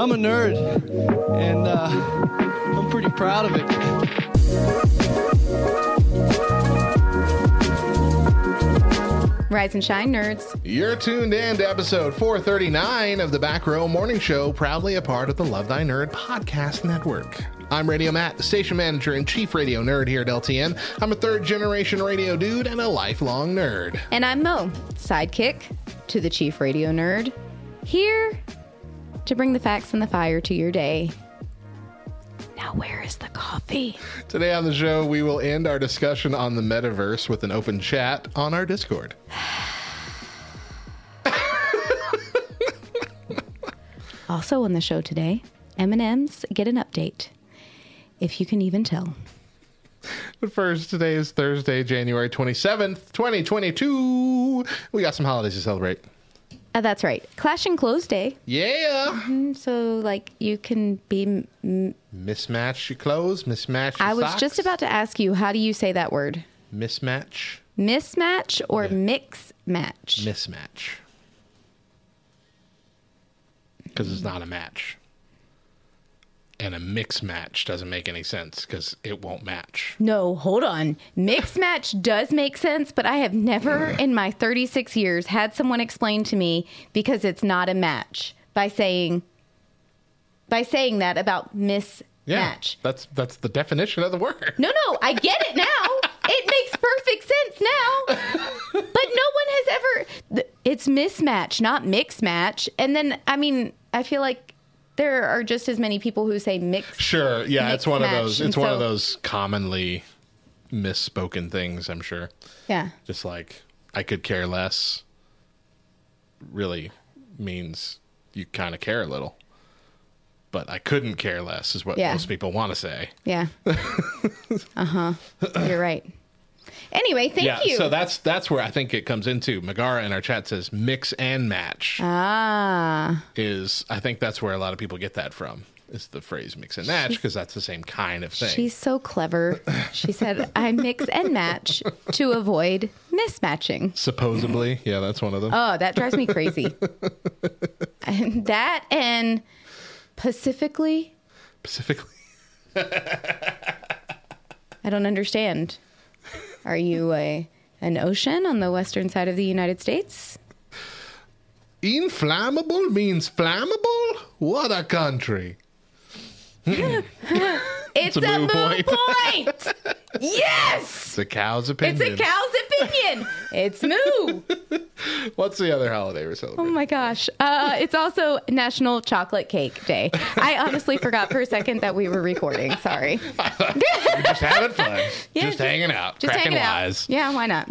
I'm a nerd, and uh, I'm pretty proud of it. Rise and shine, nerds. You're tuned in to episode 439 of the Back Row Morning Show, proudly a part of the Love Thy Nerd podcast network. I'm Radio Matt, the station manager and chief radio nerd here at LTN. I'm a third generation radio dude and a lifelong nerd. And I'm Mo, sidekick to the chief radio nerd, here to bring the facts and the fire to your day. Now, where is the coffee? Today on the show, we will end our discussion on the metaverse with an open chat on our Discord. Also on the show today, M&M's get an update. If you can even tell. But first, today is Thursday, January 27th, 2022. We got some holidays to celebrate. Uh, that's right. Clash and Close Day. Yeah. Mm, So, like, you can be. m- Mismatch your clothes, mismatch your I was socks. just about to ask you, how do you say that word? Mismatch. Mismatch or mix match? Mismatch. Because it's not a match. And a mix match doesn't make any sense because it won't match. No, hold on. Mix match does make sense, but I have never in my 36 years had someone explain to me because it's not a match by saying by saying that about mismatch. Yeah. That's that's the definition of the word. No, no, I get it now. it makes perfect sense now. But no one has ever it's mismatch, not mix match. And then I mean, I feel like there are just as many people who say mix Sure. Yeah, Mix it's one of match, those and it's one of those commonly misspoken things, I'm sure. Yeah. Just like I could care less really means you kind of care a little. But I couldn't care less is what Yeah. most people want to say. Yeah. uh huh. You're right. Anyway, thank yeah, you. so that's that's where I think it comes into. Megara in our chat says mix and match ah, is I think that's where a lot of people get that from. Is the phrase mix and match because that's the same kind of thing. she's so clever. She said, "I mix and match to avoid mismatching." Supposedly, yeah, that's one of them. Oh, that drives me crazy. and that and Pacifically, Specifically, I don't understand. Are you a an ocean on the western side of the United States? inflammable means flammable. What a country! It's, a a, moo moo point. point. yes, It's a cow's opinion. it's a cow's opinion. It's moo. What's the other holiday we're celebrating? Oh my gosh. Uh, it's also National Chocolate Cake Day. I honestly forgot for a second that we were recording. Sorry. We're just having fun, Yeah, just, hanging out, Just cracking hanging wise. out. Yeah, why not?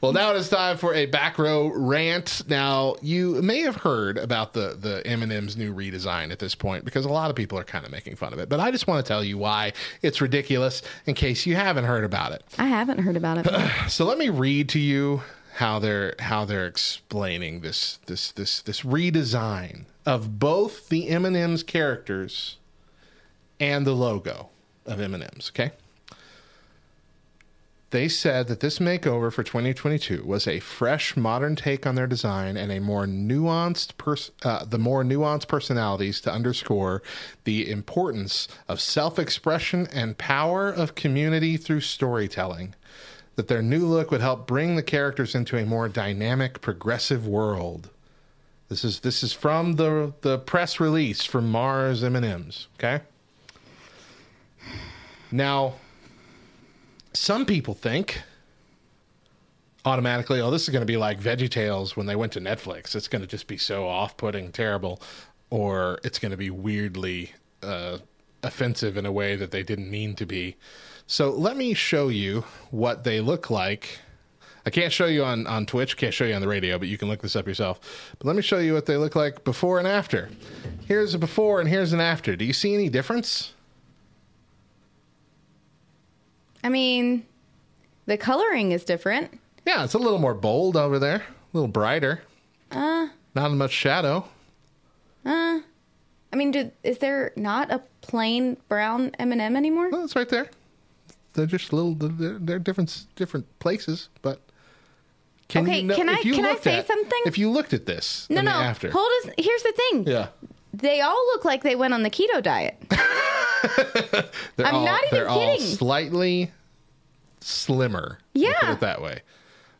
Well, now it is time for a back row rant. Now, you may have heard about the the M&M's new redesign at this point because a lot of people are kind of making fun of it. But I just want to tell you why it's ridiculous in case you haven't heard about it. I haven't heard about it. So let me read to you how they're how they're explaining this this this this redesign of both the M&M's characters and the logo of M&M's, okay? They said that this makeover for 2022 was a fresh, modern take on their design and a more nuanced, pers- uh, the more nuanced personalities to underscore the importance of self-expression and power of community through storytelling. That their new look would help bring the characters into a more dynamic, progressive world. This is this is from the the press release from Mars M&Ms. Okay. Now, some people think automatically, oh, this is going to be like VeggieTales when they went to Netflix. It's going to just be so off-putting, terrible, or it's going to be weirdly uh, offensive in a way that they didn't mean to be. So let me show you what they look like I can't show you on, on Twitch, can't show you on the radio, but you can look this up yourself. But let me show you what they look like before and after. Here's a before and here's an after. Do you see any difference? I mean, the coloring is different. Yeah, it's a little more bold over there, a little brighter. Uh, Not as much shadow. uh. I mean, do, is there not a plain brown M&M anymore? Well, it's right there. They're just little. They're, they're different different places, but. Can Okay, you know, can I- can I say at- something? If you looked at this, No, no. after, Hold us. Here's the thing. yeah, They all look like they went on the keto diet. they're I'm all, not even kidding. slightly slimmer. Yeah. put it that way.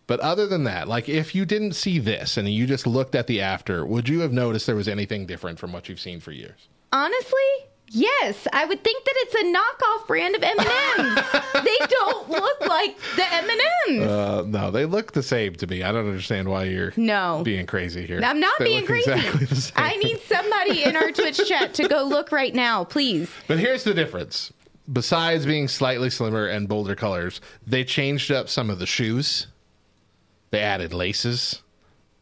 But other than that, like if you didn't see this and you just looked at the after, would you have noticed there was anything different from what you've seen for years? Honestly, yes. I would think that it's a knockoff brand of M&Ms. they don't look like the M&Ms. Uh, no, they look the same to me. I don't understand why you're No. being crazy here. I'm not They being crazy. Exactly. I need somebody in our Twitch chat to go look right now, please. But here's the difference. Besides being slightly slimmer and bolder colors, they changed up some of the shoes. They added laces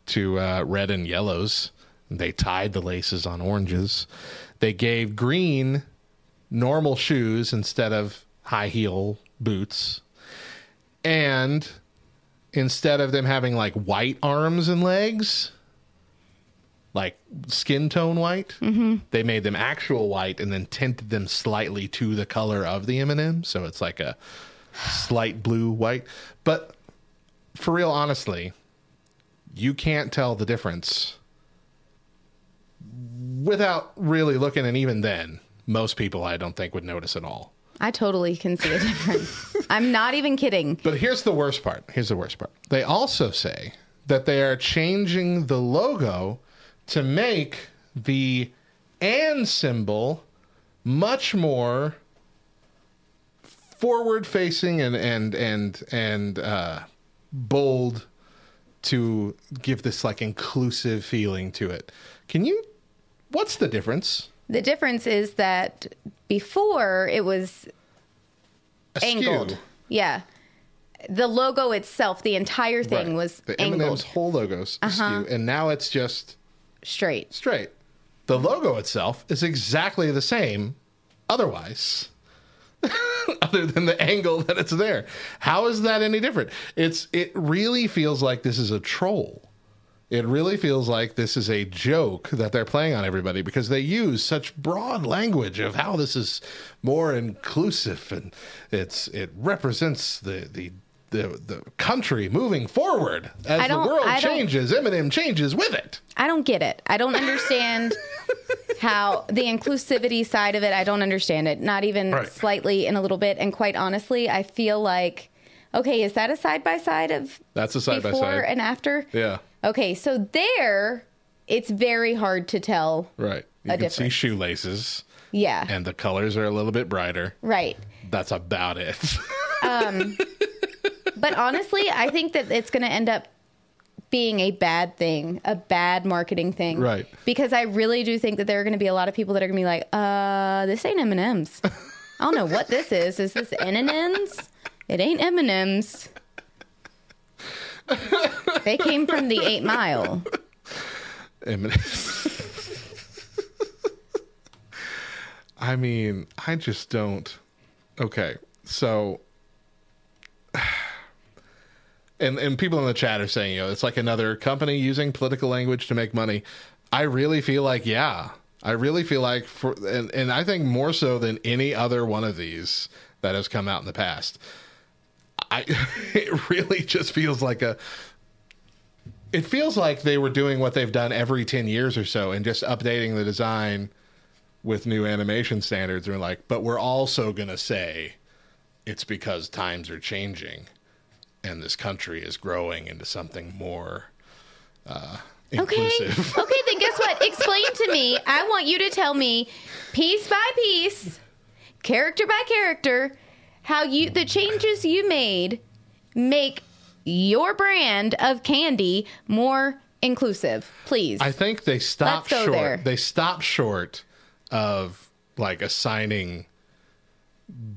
to uh, red and yellows. They tied the laces on oranges. They gave green normal shoes instead of high heel boots. And instead of them having like white arms and legs, like skin tone white. Mm-hmm. They made them actual white and then tinted them slightly to the color of the M&M, so it's like a slight blue white. But for real, honestly, you can't tell the difference without really looking, and even then, most people I don't think would notice at all. I totally can see a difference. I'm not even kidding. But here's the worst part. Here's the worst part. They also say that they are changing the logo to make the and symbol much more forward facing and and and and uh, bold to give this like inclusive feeling to it. Can you what's the difference? The difference is that before it was Askew. angled. Yeah. The logo itself, the entire thing Right. was the angled Uh-huh. M&M's whole logos askew, and now it's just straight. straight. The logo itself is exactly the same otherwise. Other than the angle that it's there. How is that any different? It's it really feels like this is a troll. It really feels like this is a joke that they're playing on everybody because they use such broad language of how this is more inclusive and it's it represents the the the, the country moving forward as the world changes. M&M changes with it. I don't get it. I don't understand how the inclusivity side of it, I don't understand it. Not even Right. slightly in a little bit. And quite honestly, I feel like, okay, is that a side by side of That's a side by side. and after? Yeah. Okay, so there, it's very hard to tell. Right. You A can see difference. shoelaces Yeah, and the colors are a little bit brighter. right. That's about it. um But honestly, I think that it's going to end up being a bad thing, a bad marketing thing. Right. Because I really do think that there are going to be a lot of people that are going to be like, uh, this ain't M&M's. I don't know what this is. Is this N&N's? It ain't M&M's. They came from the 8 Mile. I mean, I just don't. Okay, so. And, and people in the chat are saying, you know, it's like another company using political language to make money. I really feel like, yeah, I really feel like for, and, and I think more so than any other one of these that has come out in the past, I, it really just feels like a, it feels like they were doing what they've done every 10 years or so and just updating the design with new animation standards and like but we're also going to say it's because times are changing and this country is growing into something more uh Okay. Okay, then guess what? Explain to me. I want you to tell me piece by piece, character by character, how you the changes you made make your brand of candy more inclusive. Please. I think they stopped short. there. They stopped short of like assigning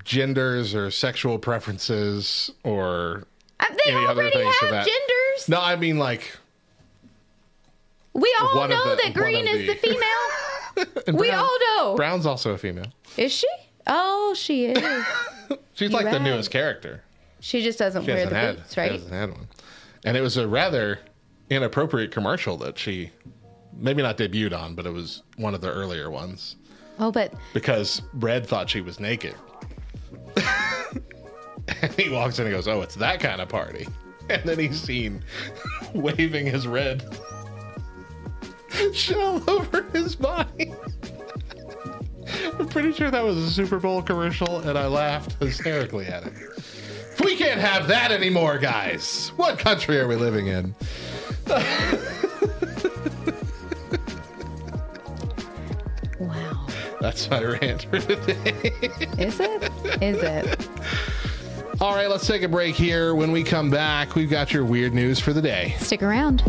genders or sexual preferences or Uh, they any other things have that. genders. No, I mean like We all know the- that green is the- the female. we Brown- all know. Brown's also a female. Is she? Oh, she is. She's You're like the right. newest character. she just doesn't She wear hasn't the had, boots, she right? hasn't had one. And it was a rather inappropriate commercial that she maybe not debuted on, but it was one of the earlier ones Oh, but because Red thought she was naked. and he walks in and goes, "Oh, it's that kind of party." And then he's seen waving his red shell over his body. I'm pretty sure that was a Super Bowl commercial, and I laughed hysterically at it. We can't have that anymore, guys. What country are we living in? wow. That's my rant for today. Is it? Is it? All right, let's take a break here. When we come back, we've got your weird news for the day. Stick around.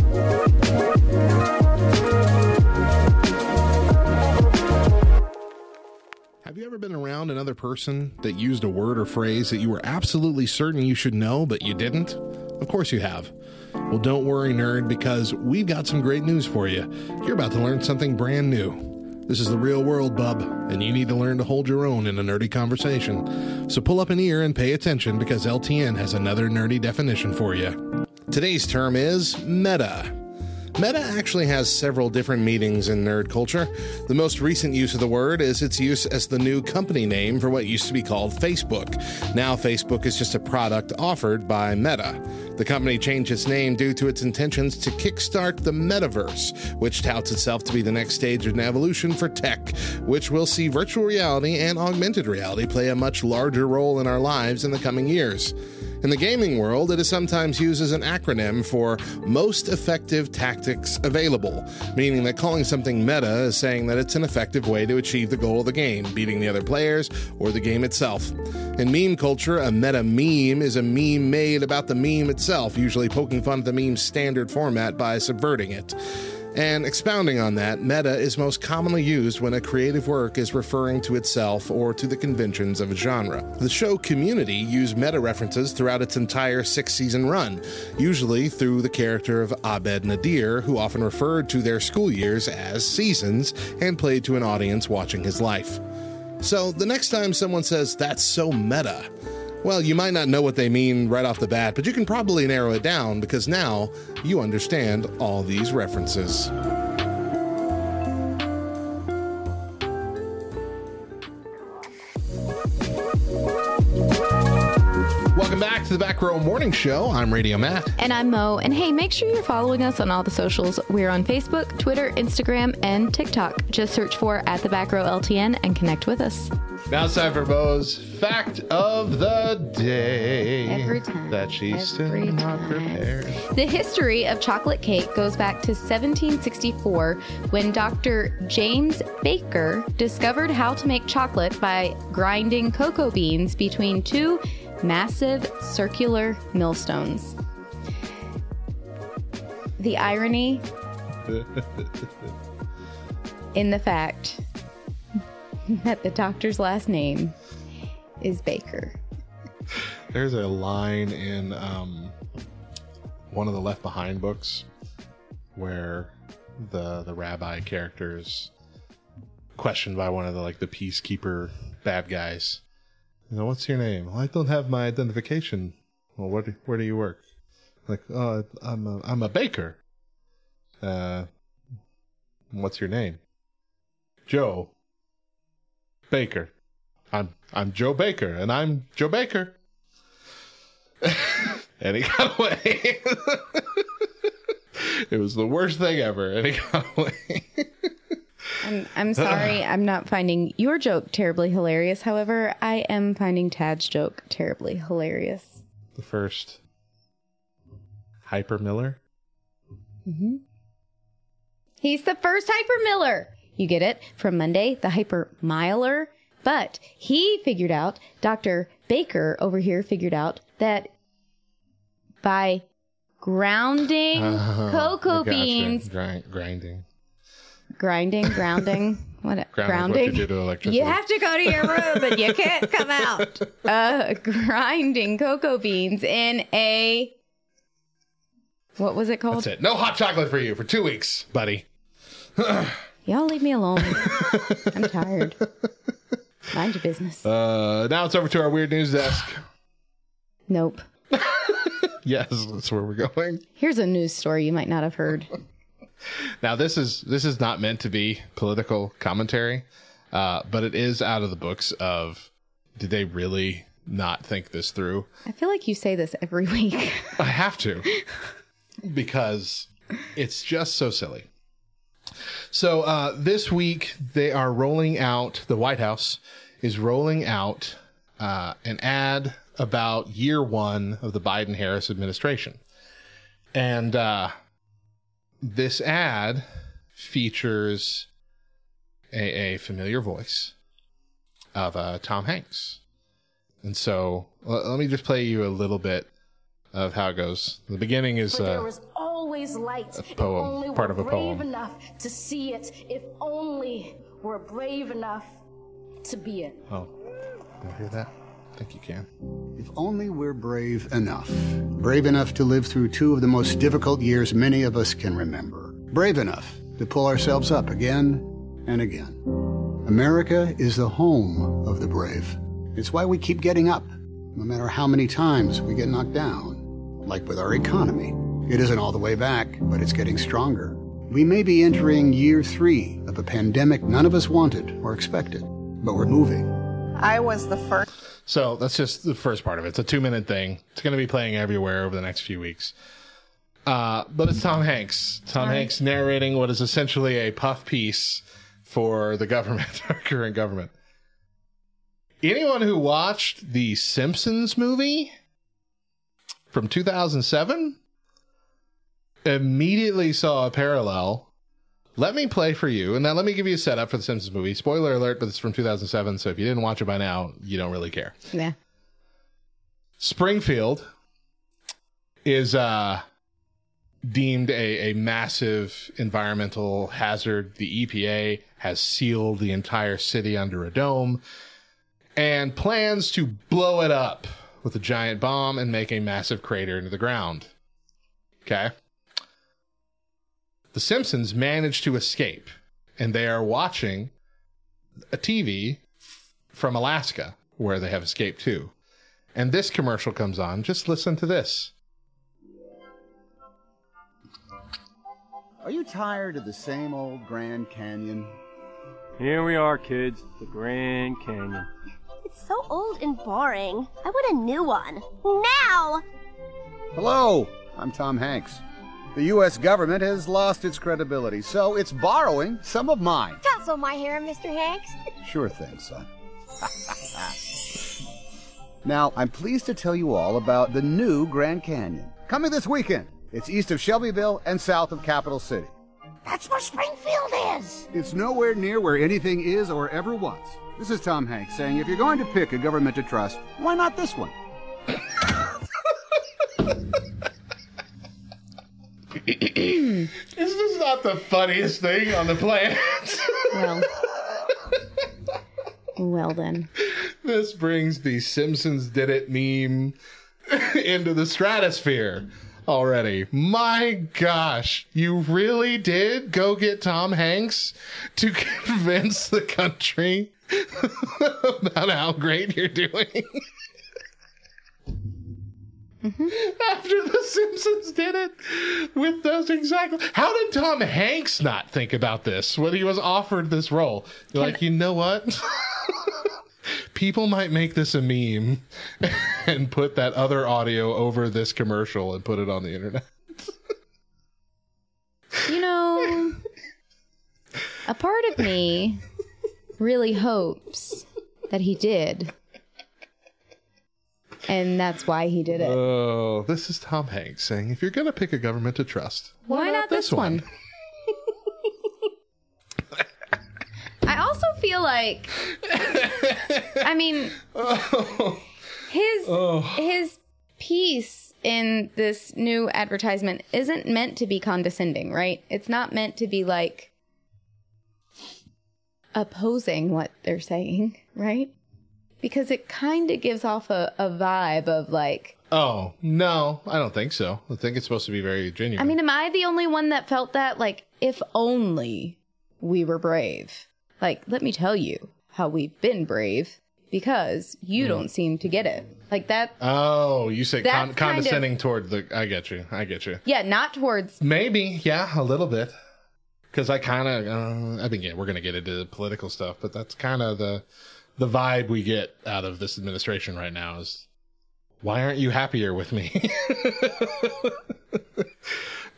Have you ever been around another person that used a word or phrase that you were absolutely certain you should know, but you didn't? Of course you have. Well, don't worry, nerd, because we've got some great news for you. You're about to learn something brand new. This is the real world, bub, and you need to learn to hold your own in a nerdy conversation. So pull up an ear and pay attention because LTN has another nerdy definition for you. Today's term is meta. Meta actually has several different meanings in nerd culture. The most recent use of the word is its use as the new company name for what used to be called Facebook. Now, Facebook is just a product offered by Meta. The company changed its name due to its intentions to kickstart the metaverse, which touts itself to be the next stage of an evolution for tech, which will see virtual reality and augmented reality play a much larger role in our lives in the coming years. In the gaming world, it is sometimes used as an acronym for Most Effective Tactics Available, meaning that calling something meta is saying that it's an effective way to achieve the goal of the game, beating the other players or the game itself. In meme culture, a meta meme is a meme made about the meme itself, usually poking fun at the meme's standard format by subverting it. And expounding on that, meta is most commonly used when a creative work is referring to itself or to the conventions of a genre. The show Community used meta references throughout its entire six season run, usually through the character of Abed Nadir, who often referred to their school years as seasons and played to an audience watching his life. So the next time someone says, that's so meta, well, you might not know what they mean right off the bat, but you can probably narrow it down because now you understand all these references. Back to the Back Row Morning Show. I'm Radio Matt. And I'm Mo. And hey, make sure you're following us on all the socials. We're on Facebook, Twitter, Instagram, and TikTok. Just search for at the back row LTN and connect with us. Now it's time for Bo's fact of the day. Every time. That she's still Every not prepared. The history of chocolate cake goes back to 1764 when Dr. James Baker discovered how to make chocolate by grinding cocoa beans between two massive circular millstones. The irony in the fact that the doctor's last name is Baker. There's a line in um, one of the Left Behind books where the the rabbi character is questioned by one of the like the peacekeeper bad guys. You know, what's your name? Well, I don't have my identification. Well, what? Where do you work? Like, oh, I'm a, I'm a baker. Uh, what's your name? Joe Baker. I'm I'm Joe Baker, and I'm Joe Baker. and he got away. it was the worst thing ever, and he got away. I'm, I'm sorry, I'm not finding your joke terribly hilarious. However, I am finding Tad's joke terribly hilarious. the first Hyper Miller. Mhm. He's the first Hyper Miller. You get it? From Monday, the Hyper Miler. But he figured out, Dr. Baker over here figured out that by grounding cocoa Gotcha. beans Grind, grinding. Grinding, grounding, what? Grounding, what you do to electricity. You have to go to your room and you can't come out. Uh, grinding cocoa beans in a what was it called? That's it. No hot chocolate for you for two weeks, buddy. Y'all leave me alone. I'm tired. Mind your business. Uh, now it's over to our weird news desk. Nope. Yes, that's where we're going. Here's a news story you might not have heard. Now this is this is not meant to be political commentary, uh, but it is out of the books of did they really not think this through? I feel like you say this every week. I have to because it's just so silly. So uh, this week they are rolling out. The White House is rolling out uh, an ad about year one of the Biden Harris administration, and uh, this ad features a, a familiar voice of uh, Tom Hanks. And so l- let me just play you a little bit of how it goes. The beginning is there uh, was always light. a if poem, only part we're of a poem. brave poem. enough to see it. If only we're brave enough to be it. oh, you hear that? I think you can. If only we're brave enough. Brave enough to live through two of the most difficult years many of us can remember. Brave enough to pull ourselves up again and again. America is the home of the brave. It's why we keep getting up, no matter how many times we get knocked down. Like with our economy. It isn't all the way back, but it's getting stronger. We may be entering year three of a pandemic none of us wanted or expected, but we're moving. I was the first. So that's just the first part of it. It's a two minute thing. It's going to be playing everywhere over the next few weeks. Uh, but it's Tom Hanks. Tom Hanks narrating what is essentially a puff piece for the government, our current government. Anyone who watched the Simpsons movie from 2007 immediately saw a parallel. Let me play for you, and now let me give you a setup for the Simpsons movie. Spoiler alert, but it's from 2007, so if you didn't watch it by now, you don't really care. Yeah. Springfield is uh, deemed a, a massive environmental hazard. The EPA has sealed the entire city under a dome and plans to blow it up with a giant bomb and make a massive crater into the ground. Okay. The Simpsons manage to escape and they are watching a TV from Alaska where they have escaped to. And this commercial comes on. Just listen to this. Are you tired of the same old Grand Canyon? Here we are, kids. The Grand Canyon. It's so old and boring. I want a new one. Now! Hello, I'm Tom Hanks. The U.S. government has lost its credibility, so it's borrowing some of mine. Tousle my hair, Mr. Hanks. Sure thing, son. now, I'm pleased to tell you all about the new Grand Canyon. Coming this weekend. It's east of Shelbyville and south of Capital City. That's where Springfield is. It's nowhere near where anything is or ever was. This is Tom Hanks saying if you're going to pick a government to trust, why not this one? Is this not the funniest thing on the planet? Well. well then. this brings the Simpsons did it meme into the stratosphere already. My gosh, you really did go get Tom Hanks to convince the country about how great you're doing. Mm-hmm. After the Simpsons did it with those exactly. How did Tom Hanks not think about this when he was offered this role? You're like, you know what? People might make this a meme and put that other audio over this commercial and put it on the internet. You know, a part of me really hopes that he did. And that's why he did it. Oh, this is Tom Hanks saying, if you're going to pick a government to trust, why, not, this one? I also feel like I mean his oh. his piece in this new advertisement isn't meant to be condescending, right? It's not meant to be like opposing what they're saying, right? Because it kind of gives off a, a vibe of like, Oh, no, I don't think so. I think it's supposed to be very genuine. I mean, am I the only one that felt that? Like, if only we were brave. Like, let me tell you how we've been brave because you Hmm. don't seem to get it. Like that, oh, you say con- kind of- condescending toward the. I get you. I get you. yeah, not towards Maybe, yeah, a little bit. Because I kind of, uh, I think yeah, we're going to get into the political stuff, but that's kind of the the vibe we get out of this administration right now is, why aren't you happier with me?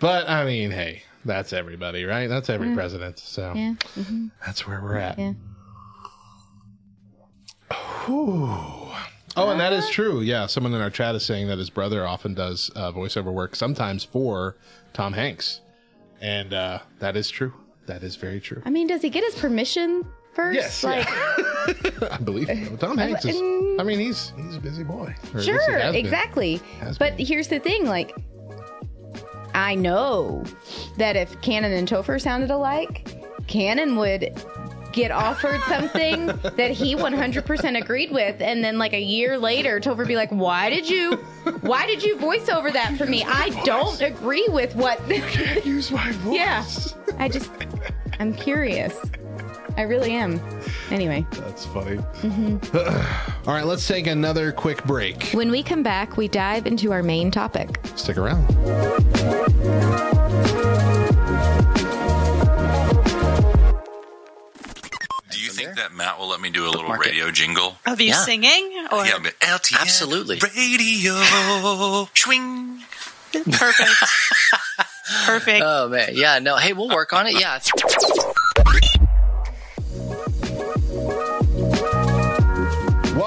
but I mean, hey, that's everybody, right? That's every Mm. president. So Yeah. mhm. that's where we're at. Yeah. Oh, and that is true. Yeah, someone in our chat is saying that his brother often does uh, voiceover work, sometimes for Tom Hanks, and uh, that is true. That is very true. I mean, does he get his permission first? Yes, Like, I believe so. Tom Hanks is. I mean, he's he's a busy boy. Or at least he sure, exactly. But here's the thing, like, I know that if Cannon and Topher sounded alike, Cannon would get offered something that he 100% agreed with and then like a year later Topher be like why did you why did you voice over that for me I don't agree with what you can't use my voice yeah I just I'm curious I really am anyway That's funny. Mhm. All right, let's take another quick break. when we come back we dive into our main topic Stick around. Do you think that Matt will let me do a little radio jingle? Of you Yeah. singing? Or Yeah, but LTN Absolutely. Radio. Swing. Perfect. Perfect. Oh man, yeah, no. Hey, we'll work on it. Yeah.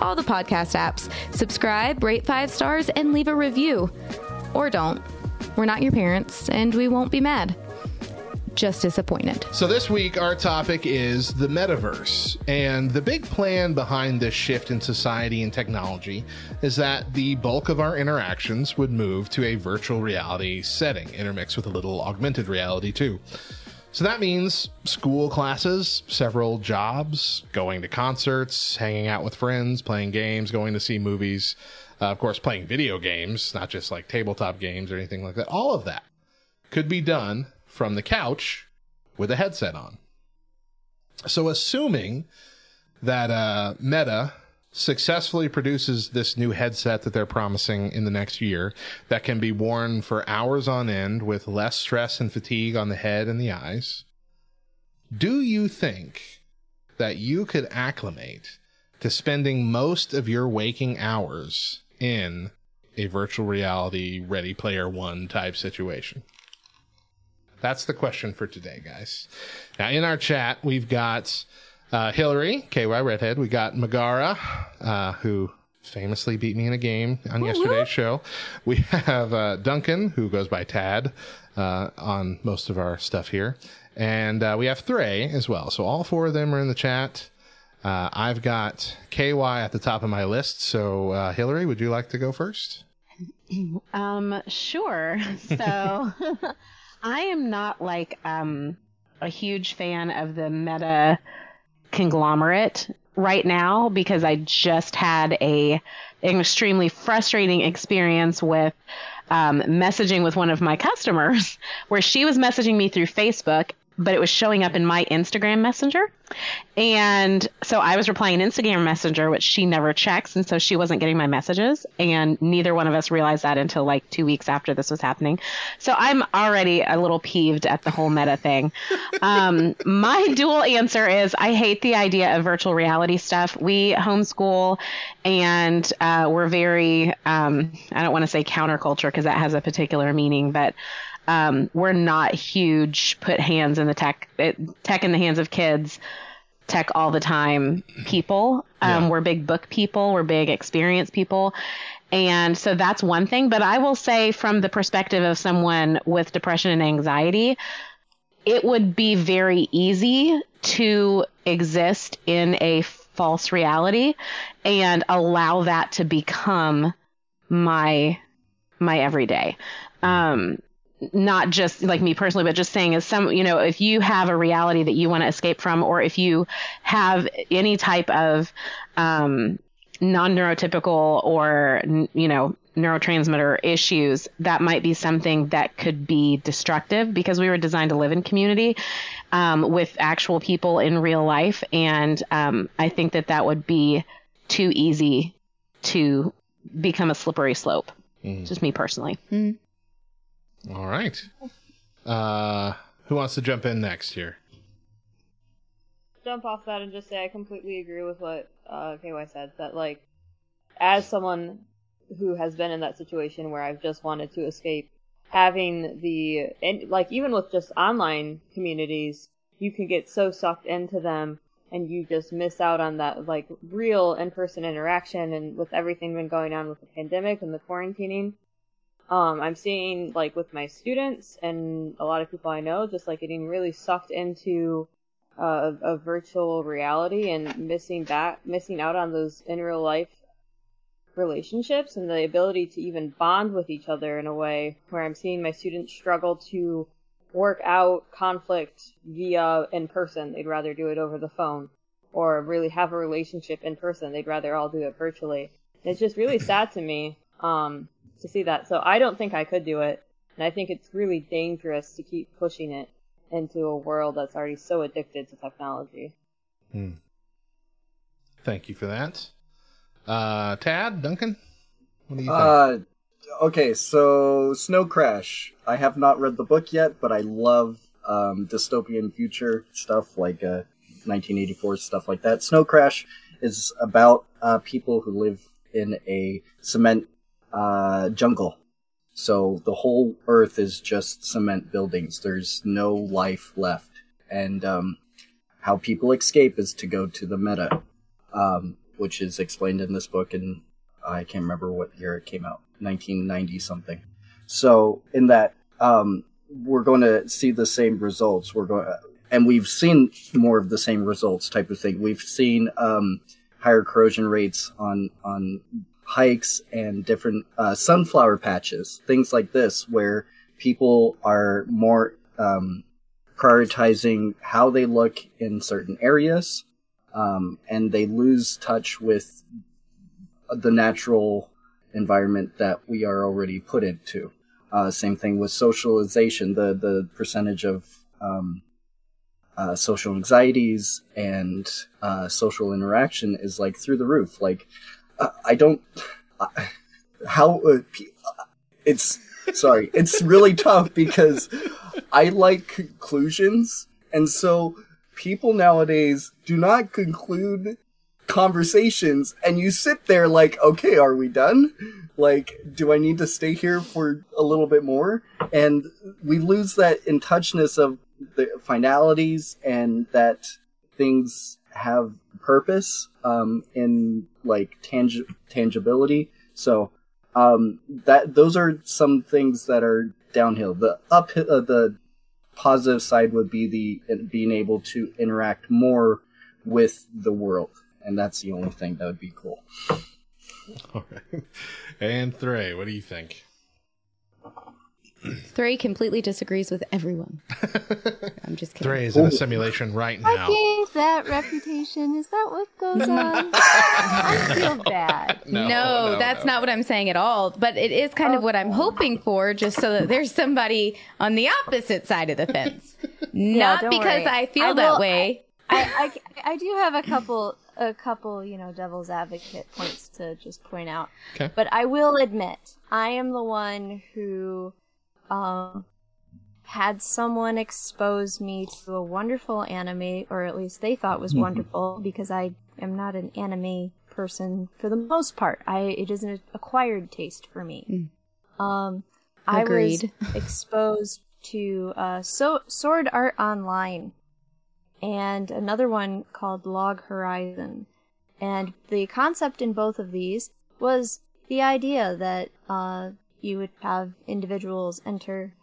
all the podcast apps. Subscribe, rate five stars, and leave a review. Or don't. We're not your parents, and we won't be mad. Just disappointed. So this week our topic is the metaverse. And the big plan behind this shift in society and technology is that the bulk of our interactions would move to a virtual reality setting, intermixed with a little augmented reality too. So that means school classes, several jobs, going to concerts, hanging out with friends, playing games, going to see movies, uh, of course, playing video games, not just like tabletop games or anything like that. All of that could be done from the couch with a headset on. So, assuming that uh, Meta successfully produces this new headset that they're promising in the next year that can be worn for hours on end with less stress and fatigue on the head and the eyes, do you think that you could acclimate to spending most of your waking hours in a virtual reality Ready Player One type situation? That's the question for today, guys. Now, in our chat, we've got uh, Hillary, KY Redhead. We got Megara, uh, who famously beat me in a game on yesterday's show. We have uh, Duncan, who goes by Tad uh, on most of our stuff here. And uh, we have Thray as well. So all four of them are in the chat. Uh, I've got KY at the top of my list. So, uh, Hillary, would you like to go first? Um, sure. So I am not like um a huge fan of the meta conglomerate right now because I just had a an extremely frustrating experience with um, messaging with one of my customers where she was messaging me through Facebook but it was showing up in my Instagram messenger. And so I was replying in Instagram messenger, which she never checks. And so she wasn't getting my messages. And neither one of us realized that until like two weeks after this was happening. So I'm already a little peeved at the whole meta thing. Um, my dual answer is I hate the idea of virtual reality stuff. We homeschool and uh, we're very, um, I don't want to say counterculture because that has a particular meaning, but um, we're not huge put hands in the tech it, tech in the hands of kids tech all the time people. Um, Yeah. We're big book people, we're big experience people. And so that's one thing. But I will say, from the perspective of someone with depression and anxiety, it would be very easy to exist in a false reality and allow that to become my my everyday um not just like me personally but just saying is some you know if you have a reality that you want to escape from or if you have any type of um non-neurotypical or you know neurotransmitter issues that might be something that could be destructive because we were designed to live in community um, with actual people in real life. And um, i think that that would be too easy to become a slippery slope. Mm. just me personally All right. Uh, who wants to jump in next here? jump off that and just say I completely agree with what uh, KY said. That like, as someone who has been in that situation where I've just wanted to escape, having the and like even with just online communities, you can get so sucked into them and you just miss out on that like real in-person interaction. And with everything been going on with the pandemic and the quarantining, um, I'm seeing like with my students and a lot of people I know, just like getting really sucked into uh, a virtual reality and missing back, missing out on those in real life relationships and the ability to even bond with each other in a way where I'm seeing my students struggle to work out conflict via in person. They'd rather do it over the phone or really have a relationship in person. They'd rather all do it virtually. And it's just really sad to me um, to see that. So I don't think I could do it. And I think it's really dangerous to keep pushing it into a world that's already so addicted to technology. Hmm. Thank you for that. Uh, Tad, Duncan, what do you think? Uh, okay, so Snow Crash. I have not read the book yet, but I love um, dystopian future stuff like uh, 1984 stuff like that. Snow Crash is about uh, people who live in a cement uh, jungle. So the whole Earth is just cement buildings. There's no life left, and um, how people escape is to go to the meta, um, which is explained in this book and I can't remember what year it came out, 1990 something. So in that, um, we're going to see the same results. We're going, and we've seen more of the same results type of thing. We've seen um, higher corrosion rates on on hikes and different uh, sunflower patches, things like this, where people are more um, prioritizing how they look in certain areas, um, and they lose touch with the natural environment that we are already put into. Uh, same thing with socialization. The the percentage of um, uh, social anxieties and uh, social interaction is like through the roof. Like I don't how uh, it's sorry. It's really tough because I like conclusions, and so people nowadays do not conclude conversations and you sit there like okay are we done? Like do i need to stay here for a little bit more? And we lose that in touchness of the finalities and that things have purpose um in like tangi- tangibility so um that those are some things that are downhill the up uh, the positive side would be the being able to interact more with the world and that's the only thing that would be cool. All right. And Thray, what do you think? Thray completely disagrees with everyone. I'm just kidding. Thray is in a simulation right I now. Gained that reputation. Is that what goes on? I feel bad. No, no, that's no. not what I'm saying at all. But it is kind of what I'm hoping for, just so that there's somebody on the opposite side of the fence. Not don't because worry. I feel I that will- way. I, I, I do have a couple a couple you know devil's advocate points to just point out. Okay. But I will admit I am the one who um had someone expose me to a wonderful anime, or at least they thought was wonderful, because I am not an anime person for the most part. I it is an acquired taste for me. Um, I was exposed to uh, so Sword Art Online, and another one called Log Horizon. And the concept in both of these was the idea that uh, you would have individuals enter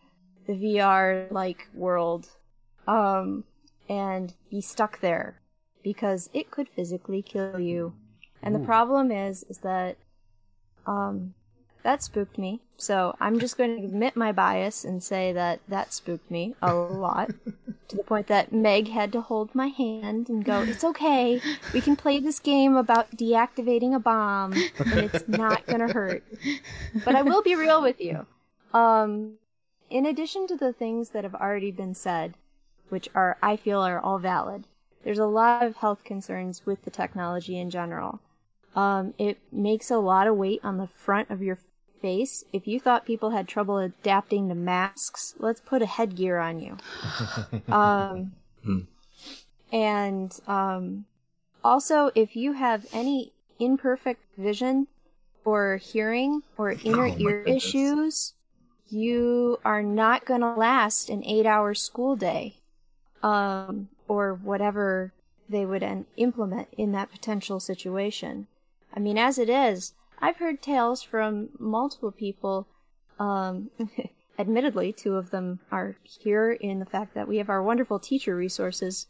the VR like world um, and be stuck there because it could physically kill you. And the problem is, is that um, that spooked me. So I'm just going to admit my bias and say that that spooked me a lot to the point that Meg had to hold my hand and go, "It's okay. We can play this game about deactivating a bomb, and it's not going to hurt." But I will be real with you. Um, in addition to the things that have already been said, which are I feel are all valid, there's a lot of health concerns with the technology in general. Um, it makes a lot of weight on the front of your face. If you thought people had trouble adapting to masks, let's put a headgear on you. um, and um, also, if you have any imperfect vision or hearing or inner Oh, ear goodness. issues, you are not going to last an eight hour school day um, or whatever they would en- implement in that potential situation. I mean, as it is, I've heard tales from multiple people. Um, admittedly, two of them are here in the fact that we have our wonderful teacher resources,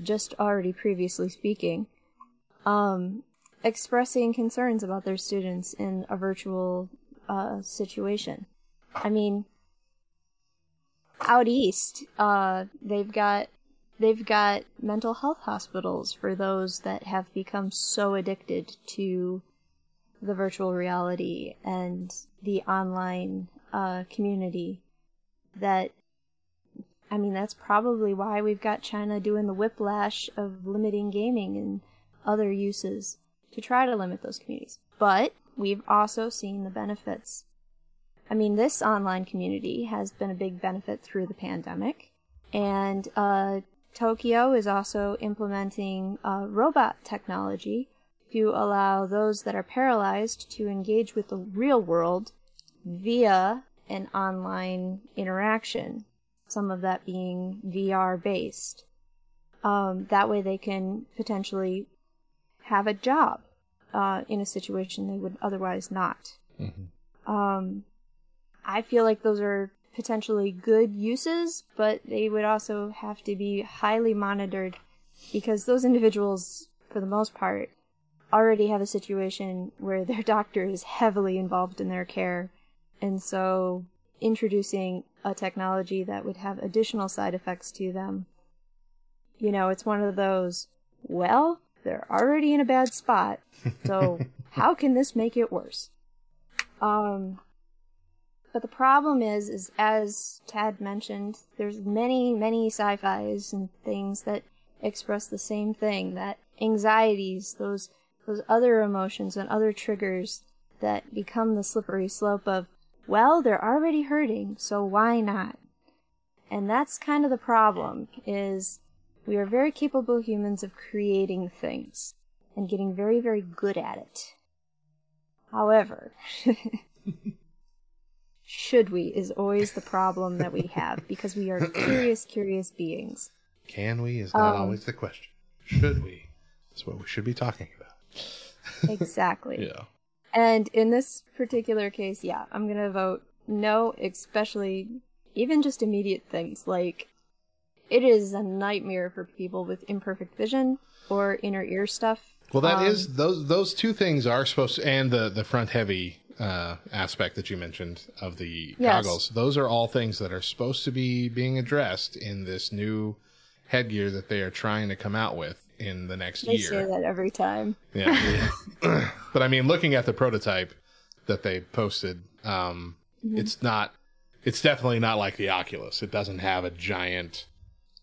just already previously speaking, um, expressing concerns about their students in a virtual uh, situation. I mean, out east, uh, they've got they've got mental health hospitals for those that have become so addicted to the virtual reality and the online uh, community that I mean that's probably why we've got China doing the whiplash of limiting gaming and other uses to try to limit those communities. But we've also seen the benefits. I mean, this online community has been a big benefit through the pandemic, and uh, Tokyo is also implementing uh, robot technology to allow those that are paralyzed to engage with the real world via an online interaction, some of that being VR based. Um, that way they can potentially have a job uh, in a situation they would otherwise not. Um, I feel like those are potentially good uses, but they would also have to be highly monitored because those individuals, for the most part, already have a situation where their doctor is heavily involved in their care. And so introducing a technology that would have additional side effects to them, you know, it's one of those, well, they're already in a bad spot, so how can this make it worse? Um, but the problem is, is as Tad mentioned, there's many, many sci-fis and things that express the same thing, that anxieties, those, those other emotions and other triggers that become the slippery slope of, well, they're already hurting, so why not? And that's kind of the problem, is we are very capable humans of creating things and getting very, very good at it. However, should we is always the problem that we have because we are curious, curious beings. Can we is not Um, always the question. Should we? is what we should be talking about. Exactly. Yeah. And in this particular case, yeah, I'm gonna vote no, especially even just immediate things like it is a nightmare for people with imperfect vision or inner ear stuff. Well, that is Um, those those two things are supposed to, and the the front heavy uh, aspect that you mentioned of the Yes. goggles. Those are all things that are supposed to be being addressed in this new headgear that they are trying to come out with in the next They year. say that every time. Yeah. but I mean, looking at the prototype that they posted, um, Mhm. it's not, it's definitely not like the Oculus. It doesn't have a giant,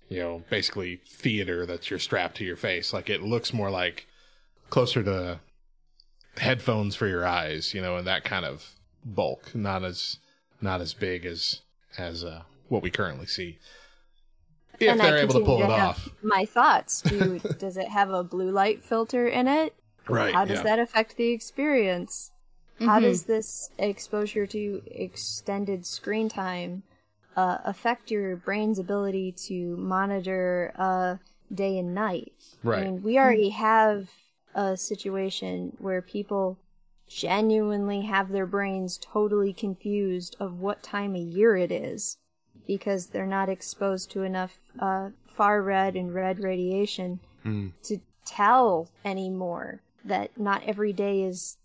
you know, basically theater that you're strapped to your face. Like it looks more like closer to headphones for your eyes, you know, and that kind of bulk, not as, not as big as, as, uh, what we currently see. If and they're I able to continue pull it have off. My thoughts. Do does it have a blue light filter in it? Right, How does yeah. that affect the experience? How Mhm. does this exposure to extended screen time uh, affect your brain's ability to monitor uh, day and night. Right. I mean, we already have a situation where people genuinely have their brains totally confused of what time of year it is because they're not exposed to enough uh, far red and red radiation Hmm. to tell anymore that not every day is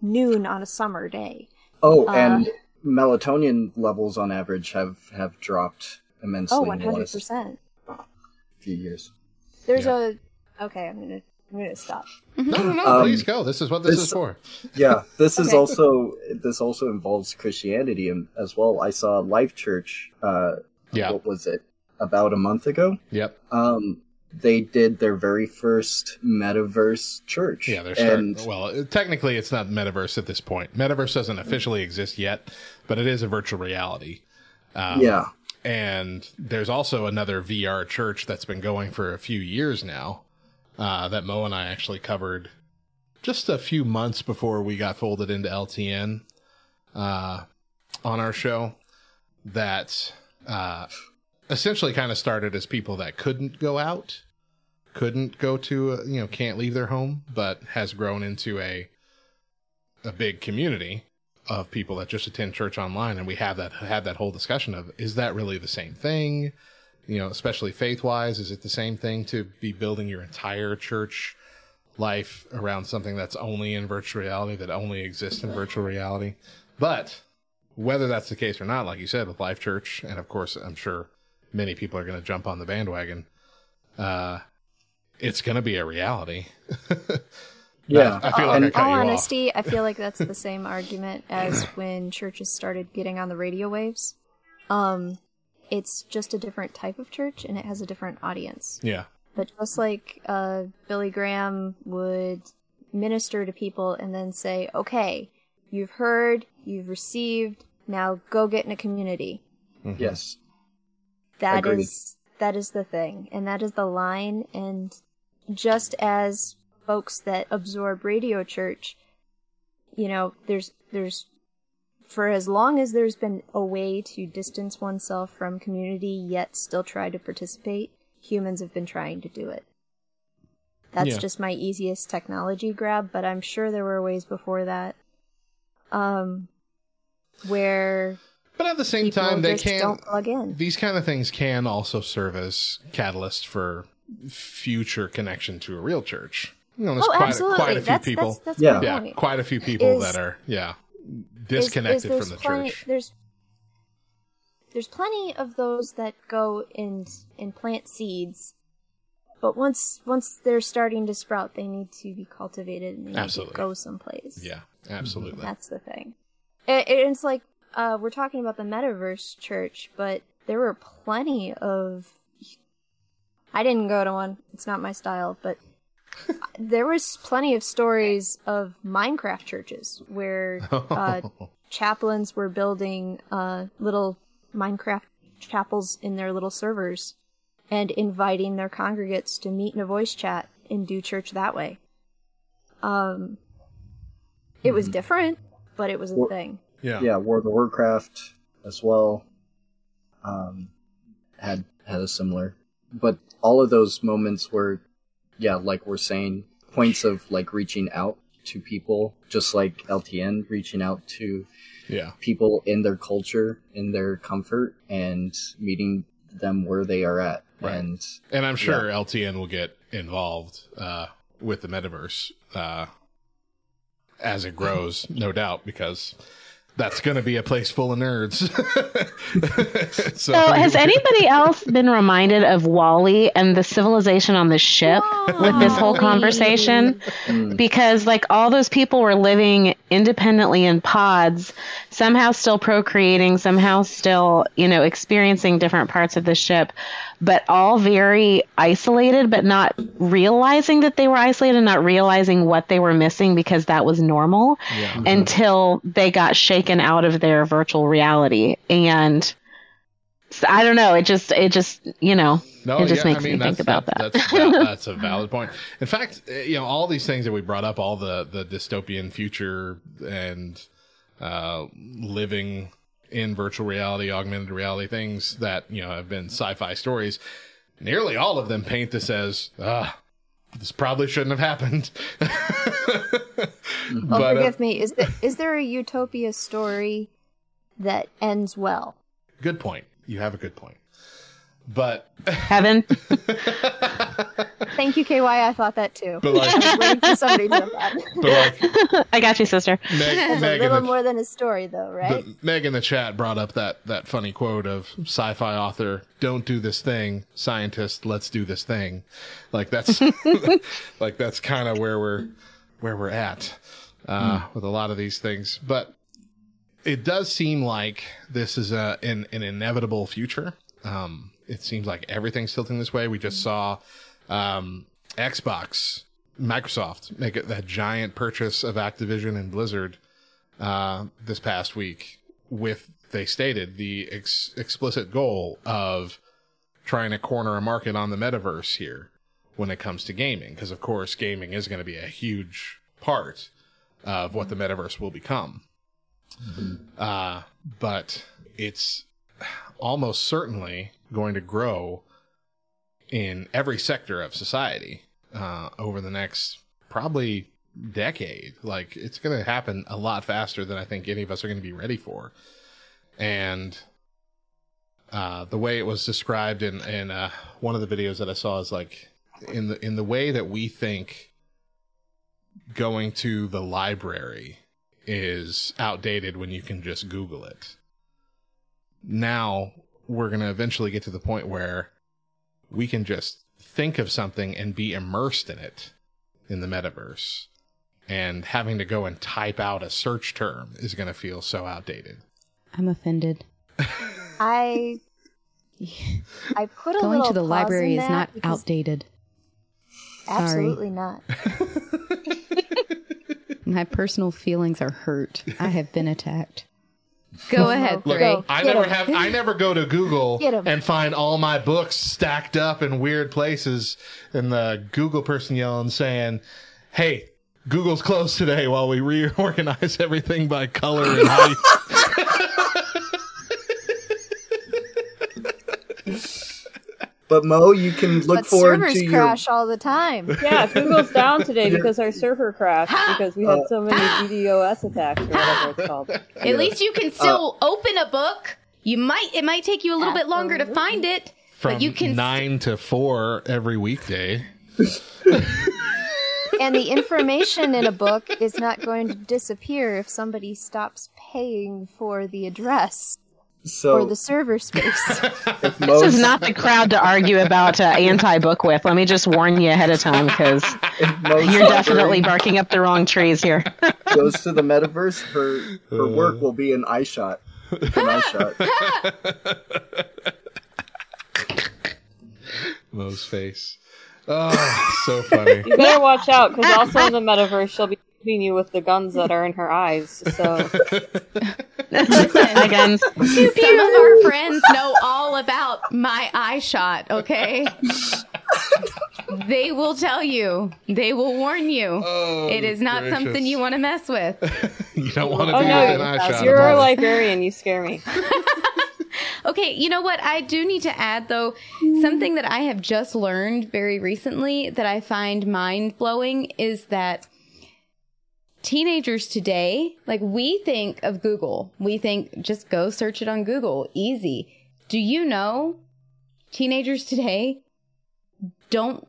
noon on a summer day. Oh, Uh, and melatonin levels on average have have dropped immensely oh, in the last 100%. few years. There's a okay. I'm gonna I'm gonna stop. No, no, no. Um, please go. This is what this, is for. Yeah, this is also this also involves Christianity and as well. I saw Life Church. Uh, Yeah. What was it? About a month ago. Yep. Um, they did their very first metaverse church. Yeah, they're starting. and well, technically, it's not metaverse at this point. Metaverse doesn't officially exist yet, but it is a virtual reality. Um, Yeah. And there's also another VR church that's been going for a few years now uh, that Mo and I actually covered just a few months before we got folded into LTN uh, on our show. That uh, essentially kind of started as people that couldn't go out, couldn't go to, uh, you know, can't leave their home, but has grown into a a big community of people that just attend church online, and we have that had that whole discussion of is that really the same thing? You know, especially faith wise, is it the same thing to be building your entire church life around something that's only in virtual reality, that only exists in virtual reality? But whether that's the case or not, like you said, with Life Church, and of course, I'm sure many people are going to jump on the bandwagon. Uh, it's going to be a reality. Yeah. I, I feel like in I all honesty, I feel like that's the same argument as when churches started getting on the radio waves. Um, it's just a different type of church, and it has a different audience. Yeah. But just like uh, Billy Graham would minister to people and then say, "Okay, you've heard, you've received, now go get in a community." Yes. That Agreed. is that is the thing, and that is the line. And just as folks that absorb Radio Church, you know, there's there's for as long as there's been a way to distance oneself from community yet still try to participate, humans have been trying to do it. That's Yeah. just my easiest technology grab, but I'm sure there were ways before that. Um where But at the same time, they can don't plug in. These kind of things can also serve as catalysts for future connection to a real church. You know, there's Oh, quite, absolutely. A, quite a few That's- people. that's- that's my yeah, quite a few people Is- that are yeah is- disconnected is there's from the plenty, church. There's there's plenty of those that go and and plant seeds, but once once they're starting to sprout, they need to be cultivated and they need to go someplace. Yeah, absolutely. That's the thing. It, it's like uh, we're talking about the metaverse church, but there were plenty of. I didn't go to one. It's not my style, but there was plenty of stories of Minecraft churches where uh, chaplains were building uh, little Minecraft chapels in their little servers and inviting their congregates to meet in a voice chat and do church that way. Um, it was different, but it was a Well- thing. Yeah. Yeah, World of Warcraft as well. Um, had had a similar, but all of those moments were, yeah, like we're saying, points of like reaching out to people, just like LTN reaching out to Yeah. people in their culture, in their comfort, and meeting them where they are at. Right. And And I'm sure Yeah. LTN will get involved uh, with the metaverse uh, as it grows, no doubt, because that's going to be a place full of nerds. so, So, has anybody else been reminded of WALL-E and the civilization on the ship with this whole conversation? Mm. Because, like, all those people were living independently in pods, somehow still procreating, somehow still, you know, experiencing different parts of the ship, but all very isolated, but not realizing that they were isolated, and not realizing what they were missing because that was normal Yeah. until they got shaken out of their virtual reality. And I don't know. It just, it just, you know, No, it just yeah, makes I mean, me think about that. That's, that's a valid point. In fact, uh, you know, all these things that we brought up, all the, the dystopian future and uh, living in virtual reality, augmented reality things that, you know, have been sci fi stories, nearly all of them paint this as, ah, this probably shouldn't have happened. Well, But, uh, forgive me. Is there, is there a utopia story that ends well? good point. You have a good point. But Heaven. Thank you, KY. I thought that too. But, like- I for somebody to that. but like I got you, sister. Meg, Meg a little the- more than a story, though, right? But Meg in the chat brought up that that funny quote of sci-fi author, "Don't do this thing, scientist. Let's do this thing." Like that's like that's kind of where we're where we're at uh, with a lot of these things. But it does seem like this is a an, an inevitable future. Um, it seems like everything's tilting this way. We just saw um, Xbox, Microsoft make it that giant purchase of Activision and Blizzard uh, this past week with they stated the ex- explicit goal of trying to corner a market on the metaverse here when it comes to gaming because of course gaming is going to be a huge part of what the metaverse will become. Uh, but it's almost certainly going to grow in every sector of society uh, over the next probably decade. Like it's going to happen a lot faster than I think any of us are going to be ready for. And uh, the way it was described in in uh, one of the videos that I saw is like in the in the way that we think going to the library is outdated when you can just Google it. Now we're going to eventually get to the point where we can just think of something and be immersed in it in the metaverse. And having to go and type out a search term is going to feel so outdated. I'm offended. I I put a Going little to the pause library is not because- outdated. Sorry. Absolutely not. My personal feelings are hurt. I have been attacked. Go ahead, Look, Three. I never have. I never go to Google and find all my books stacked up in weird places, and the Google person yelling saying, "Hey, Google's closed today while we reorganize everything by color and height." But Mo, you can look but forward servers to your crash all the time. Yeah, Google's down today because our server crashed because we had so uh, many DDoS attacks or whatever it's called. At least you can uh, still open a book. You might it might take you a little bit longer to find it, From but you can nine to four every weekday. and the information in a book is not going to disappear if somebody stops paying for the address So or the server space. This is not the crowd to argue about uh, anti-book with. Let me just warn you ahead of time because you're definitely barking up the wrong trees here. goes to the metaverse, her her work will be an eye shot. An eye shot. Mo's face. Oh, so funny. You better watch out because also in the metaverse she'll be shooting you with the guns that are in her eyes. So Again, Some of our friends know all about my eye shot, okay? they will tell you. They will warn you. Oh, it is not gracious. something you want to mess with. You don't want to oh be with an eye shot. you're a librarian. You scare me. Okay, you know what? I do need to add, though, something that I have just learned very recently that I find mind blowing is that teenagers today, like we think of Google, we think just go search it on Google, easy. Do you know teenagers today don't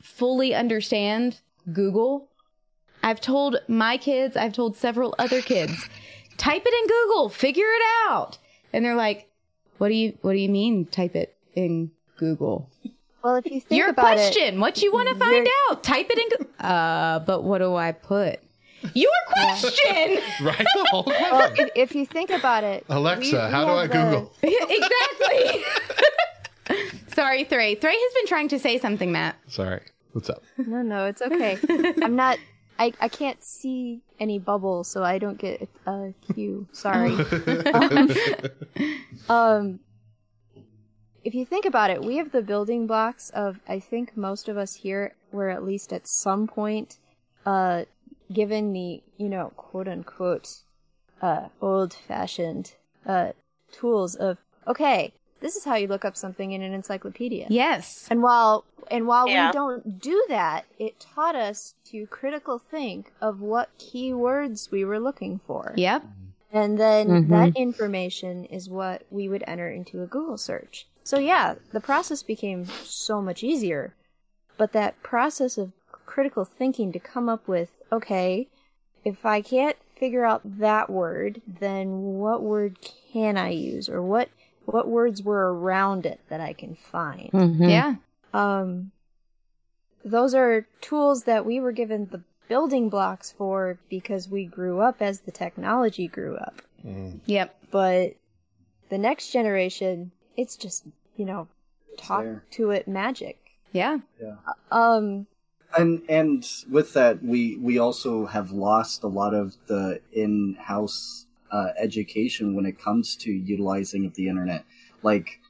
fully understand Google? I've told my kids, I've told several other kids, type it in Google, figure it out. And they're like, "What do you what do you mean type it in Google?" Well, if you think Your about question. what you want to find out? Type it in Uh, but what do I put? Your question. right the whole it, well, if, if you think about it, Alexa, we- we how do I the- Google? exactly. Sorry, Thray. Thray has been trying to say something, Matt. Sorry. What's up? No, no, it's okay. I'm not. I, I can't see any bubble, so I don't get a cue. Sorry. um, um, if you think about it, we have the building blocks of. I think most of us here were at least at some point, uh, given the you know quote unquote, uh, old fashioned uh tools of okay. this is how you look up something in an encyclopedia. Yes. And while and while Yeah. we don't do that, it taught us to critical think of what keywords we were looking for. Yep. And then Mhm. that information is what we would enter into a Google search. So yeah, the process became so much easier. But that process of critical thinking to come up with, okay, if I can't figure out that word, then what word can I use or what what words were around it that I can find? Mhm. Yeah. Um those are tools that we were given the building blocks for because we grew up as the technology grew up. Yep. But the next generation, it's just, you know, talk to it magic. Yeah. Yeah. Um and and with that we we also have lost a lot of the in-house uh, education when it comes to utilizing of the internet like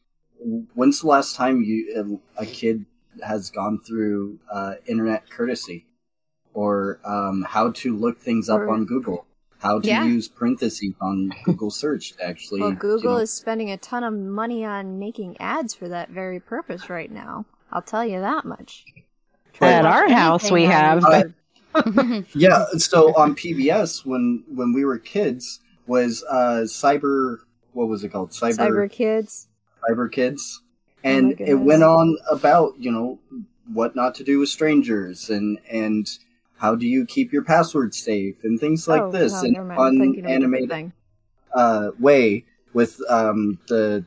when's the last time you a kid has gone through uh, internet courtesy or um, how to look things up Or- on google how to Yeah. use parentheses on google search to actually well, you Google know- is spending a ton of money on making ads for that very purpose right now. I'll tell you that much. At our house, we have, but YouTube. yeah so on pbs when when we were kids was uh cyber what was it called cyber Cyber Kids. cyber kids Oh and it went on about you know what not to do with strangers and and how do you keep your password safe and things like Oh, this no, in never mind. I'm fun thinking of a different animated thing. uh way with um the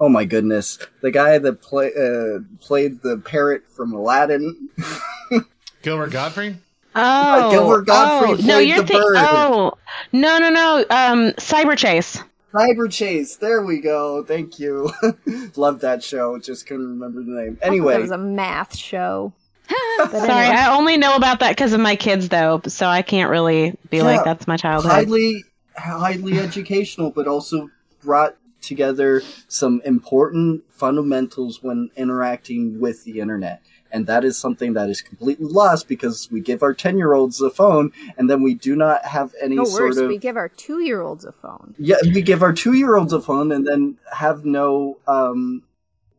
oh my goodness the guy that play uh played the parrot from aladdin Gilbert Godfrey? oh, Gilbert Gottfried oh, no, played you're the bird. Oh, no, no, no. Um, Cyber Chase. cyber chase there we go thank you love that show just couldn't remember the name anyway it was a math show. But Sorry, anyway. I only know about that because of my kids, though, so I can't really be Yeah. like that's my childhood. highly highly educational but also brought together some important fundamentals when interacting with the internet and that is something that is completely lost because we give our 10 year olds a phone and then we do not have any no sort worse, of we give our two year olds a phone. yeah we give our two year olds a phone and then have no um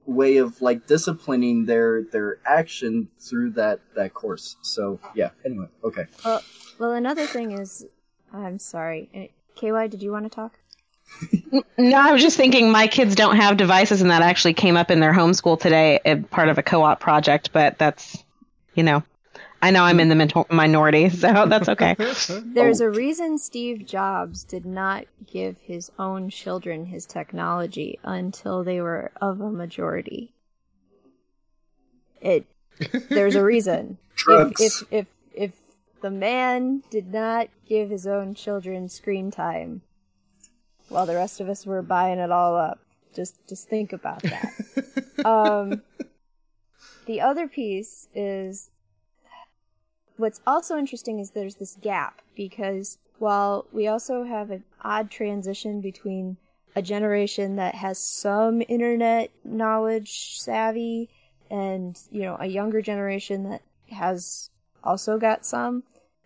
way of like disciplining their their action through that that course so yeah anyway okay Well, well, another thing is, I'm sorry. Uh, KY, did you want to talk? No, I was just thinking my kids don't have devices, and that actually came up in their homeschool today, uh, part of a co-op project. But that's, you know, I know I'm in the min- minority, so that's okay. There's a reason Steve Jobs did not give his own children his technology until they were of a majority. It there's a reason. Drugs. If, if if if the man did not give his own children screen time while the rest of us were buying it all up. Just just think about that. um the other piece is what's also interesting is there's this gap because while we also have an odd transition between a generation that has some internet knowledge savvy and you know a younger generation that has also got some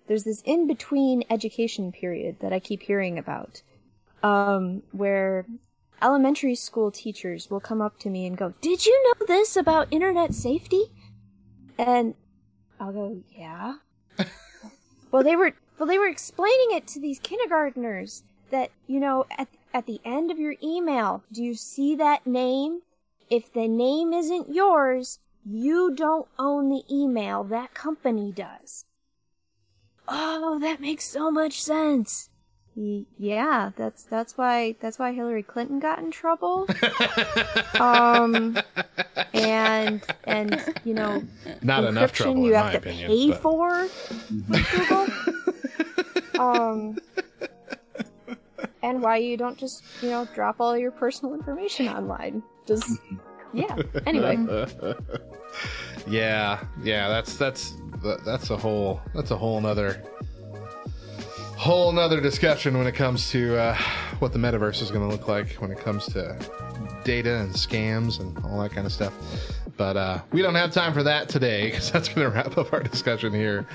there's this in between education period that i keep hearing about um, where elementary school teachers will come up to me and go did you know this about internet safety? And I'll go, yeah. well, they were well, they were explaining it to these kindergartners that you know at at the end of your email, do you see that name? If the name isn't yours, you don't own the email. That company does. Oh, that makes so much sense. Yeah, that's that's why that's why Hillary Clinton got in trouble. um, and and you know, Not enough trouble, you in have my to opinion, pay but- for with Google. um, and why you don't just you know drop all your personal information online. Just yeah. Anyway, yeah, yeah, that's that's that's a whole that's a whole nother whole nother discussion when it comes to uh, what the metaverse is going to look like when it comes to data and scams and all that kind of stuff. But uh, we don't have time for that today because that's going to wrap up our discussion here.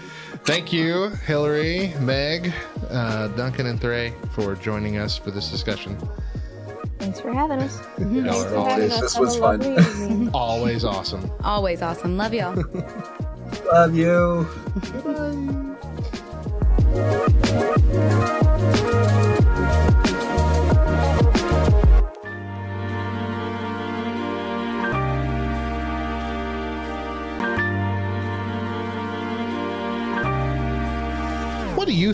Thank you, Hillary, Meg, uh, Duncan, and Thray for joining us for this discussion. Thanks for having us. Y'all Thanks are for always- having us. This was fun. Always awesome. Always awesome. Love y'all. Love you. What do you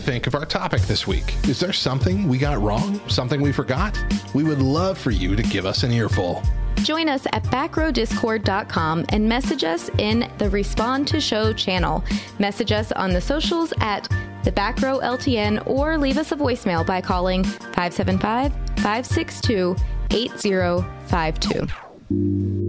think of our topic this week? Is there something we got wrong? Something we forgot? We would love for you to give us an earful. Join us at backrowdiscord.com and message us in the Respond to Show channel. Message us on the socials at the Back Row LTN or leave us a voicemail by calling 575 562 8052.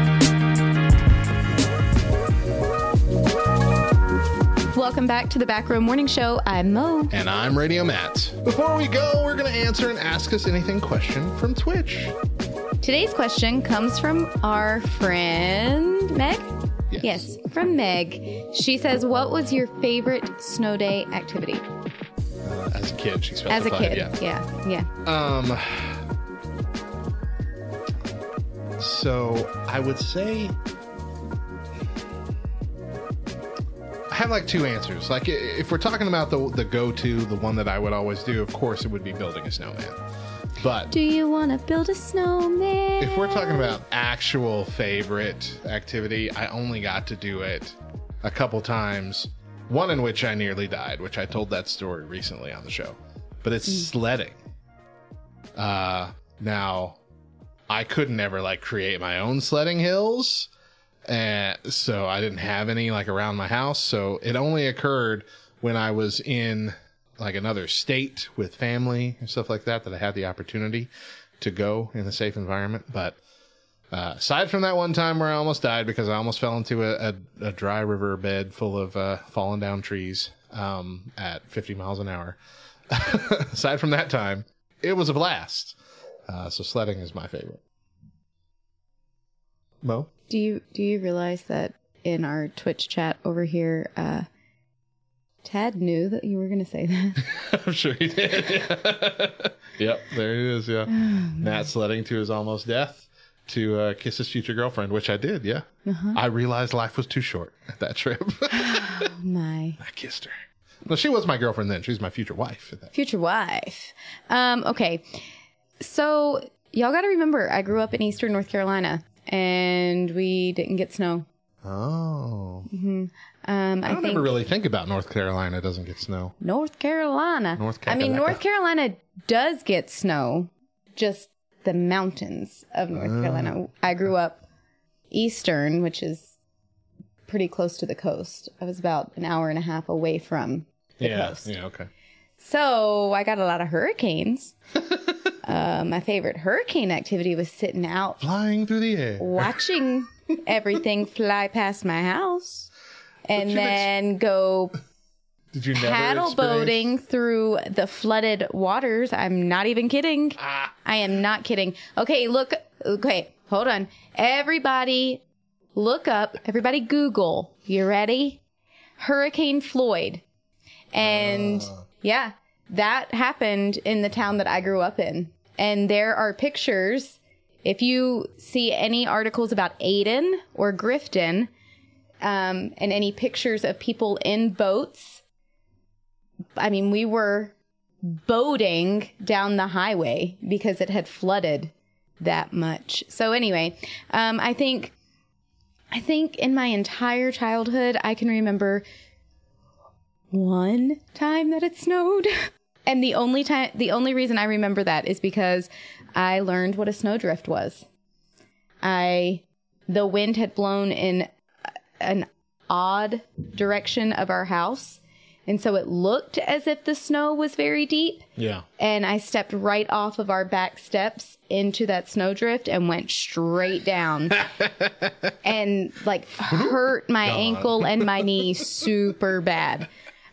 Welcome back to the Back Row Morning Show. I'm Mo. And I'm Radio Matt. Before we go, we're going to answer an Ask Us Anything question from Twitch. Today's question comes from our friend Meg. Yes. from Meg. She says, "What was your favorite snow day activity Uh, as a kid, she as a kid?" Yeah. yeah, yeah. Um. So I would say I have like two answers. Like if we're talking about the the go to, the one that I would always do, of course, it would be building a snowman. But Do you want to build a snowman? if we're talking about actual favorite activity, I only got to do it a couple times. One in which I nearly died, which I told that story recently on the show. But it's sledding. Uh now I couldn't ever like create my own sledding hills. And so I didn't have any like around my house. So it only occurred when I was in like another state with family and stuff like that that I had the opportunity to go in a safe environment. But uh, aside from that one time where I almost died because I almost fell into a, a, a dry river bed full of uh, fallen down trees um, at 50 miles an hour, aside from that time, it was a blast. Uh, so sledding is my favorite. Mo? Do you do you realize that in our Twitch chat over here, uh, Tad knew that you were going to say that? I'm sure he did. yep, there it is. Yeah, Matt sledding to his almost death to uh, kiss his future girlfriend, which I did. Yeah, Uh-huh. I realized life was too short at that trip. Oh my I kissed her. Well, she was my girlfriend then. She's my future wife. future wife. Um, okay, so y'all got to remember, I grew up in Eastern North Carolina, and we didn't get snow. Oh, hmm Um, I, I don't think ever really think about North Carolina doesn't get snow. North Carolina. North Carolina. I mean, North Carolina does get snow, just the mountains of North Ah. Carolina. I grew up eastern, which is pretty close to the coast. I was about an hour and a half away from the yeah, coast. yeah, okay. So I got a lot of hurricanes. uh, my favorite hurricane activity was sitting out Flying through the air. watching everything fly past my house and you've ex- then go Did you paddle boating through the flooded waters. I'm not even kidding. Ah. I am not kidding. Okay, look. Okay, hold on. Everybody, look up. Everybody, Google. You ready? Hurricane Floyd. And Ah. Yeah, that happened in the town that I grew up in. And there are pictures. If you see any articles about Ayden or Grifton, um, and any pictures of people in boats, I mean, we were boating down the highway because it had flooded that much. So anyway, um, I think, I think in my entire childhood, I can remember one time that it snowed. And the only time, the only reason I remember that is because I learned what a snowdrift was. I, the wind had blown in an odd direction of our house. And so it looked as if the snow was very deep. Yeah. And I stepped right off of our back steps into that snowdrift and went straight down. and like hurt my God. ankle and my knee super bad.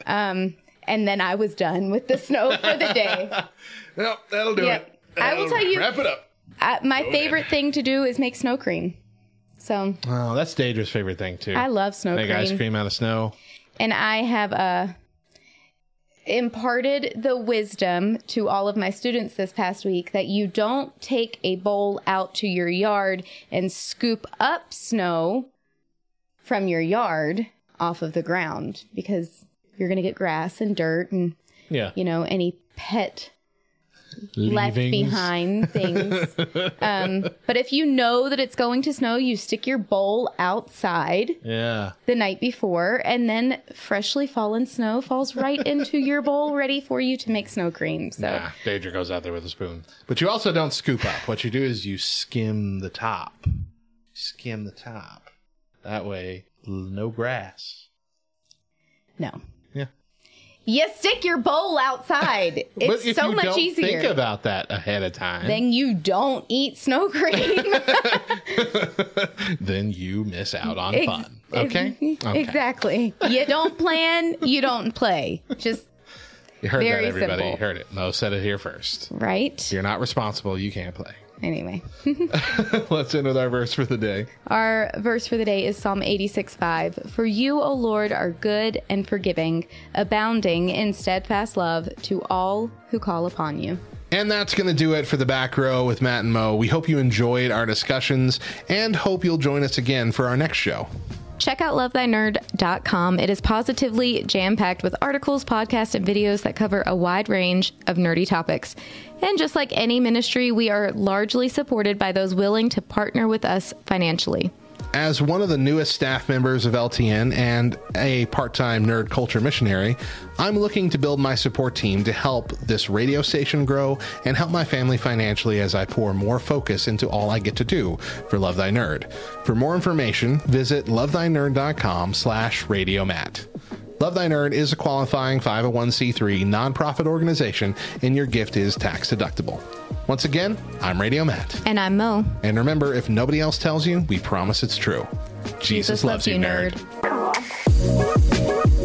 Um, and then I was done with the snow for the day. Well, that'll do Yep. it. I will That'll tell you- Wrap it up. Uh, my favorite thing to do is make snow cream. So, Oh, that's Daedra's favorite thing too. I love snow Make ice cream. cream out of snow. and I have uh, imparted the wisdom to all of my students this past week that you don't take a bowl out to your yard and scoop up snow from your yard off of the ground because you're going to get grass and dirt and Yeah. you know any pet left behind things. um, but if you know that it's going to snow, you stick your bowl outside Yeah. the night before, and then freshly fallen snow falls right into your bowl, ready for you to make snow cream. So Nah, Daedra goes out there with a spoon. But you also don't scoop up. What you do is you skim the top. Skim the top. That way, no grass. no. Yeah. You stick your bowl outside. It's if so much easier. think about that ahead of time, then you don't eat snow cream. then you miss out on Ex- fun. Okay? okay. Exactly. You don't plan, you don't play. Just You heard that, everybody. simple. You heard it. Mo said it here first. right. You're not responsible. You can't play. Anyway. Let's end with our verse for the day. Our verse for the day is Psalm 86 5. For you, O Lord, are good and forgiving, abounding in steadfast love to all who call upon you. And that's going to do it for the back row with Matt and Mo. We hope you enjoyed our discussions and hope you'll join us again for our next show. Check out lovethynerd.com. It is positively jam packed with articles, podcasts, and videos that cover a wide range of nerdy topics. And just like any ministry, we are largely supported by those willing to partner with us financially. As one of the newest staff members of LTN and a part time nerd culture missionary, I'm looking to build my support team to help this radio station grow and help my family financially as I pour more focus into all I get to do for Love Thy Nerd. For more information, visit lovethynerd.com slash radiomatt. Love Thy Nerd is a qualifying 501c3 nonprofit organization, and your gift is tax deductible. Once again, I'm Radio Matt. And I'm Mo. And remember, if nobody else tells you, we promise it's true. Jesus, Jesus loves, loves, you, nerd. nerd.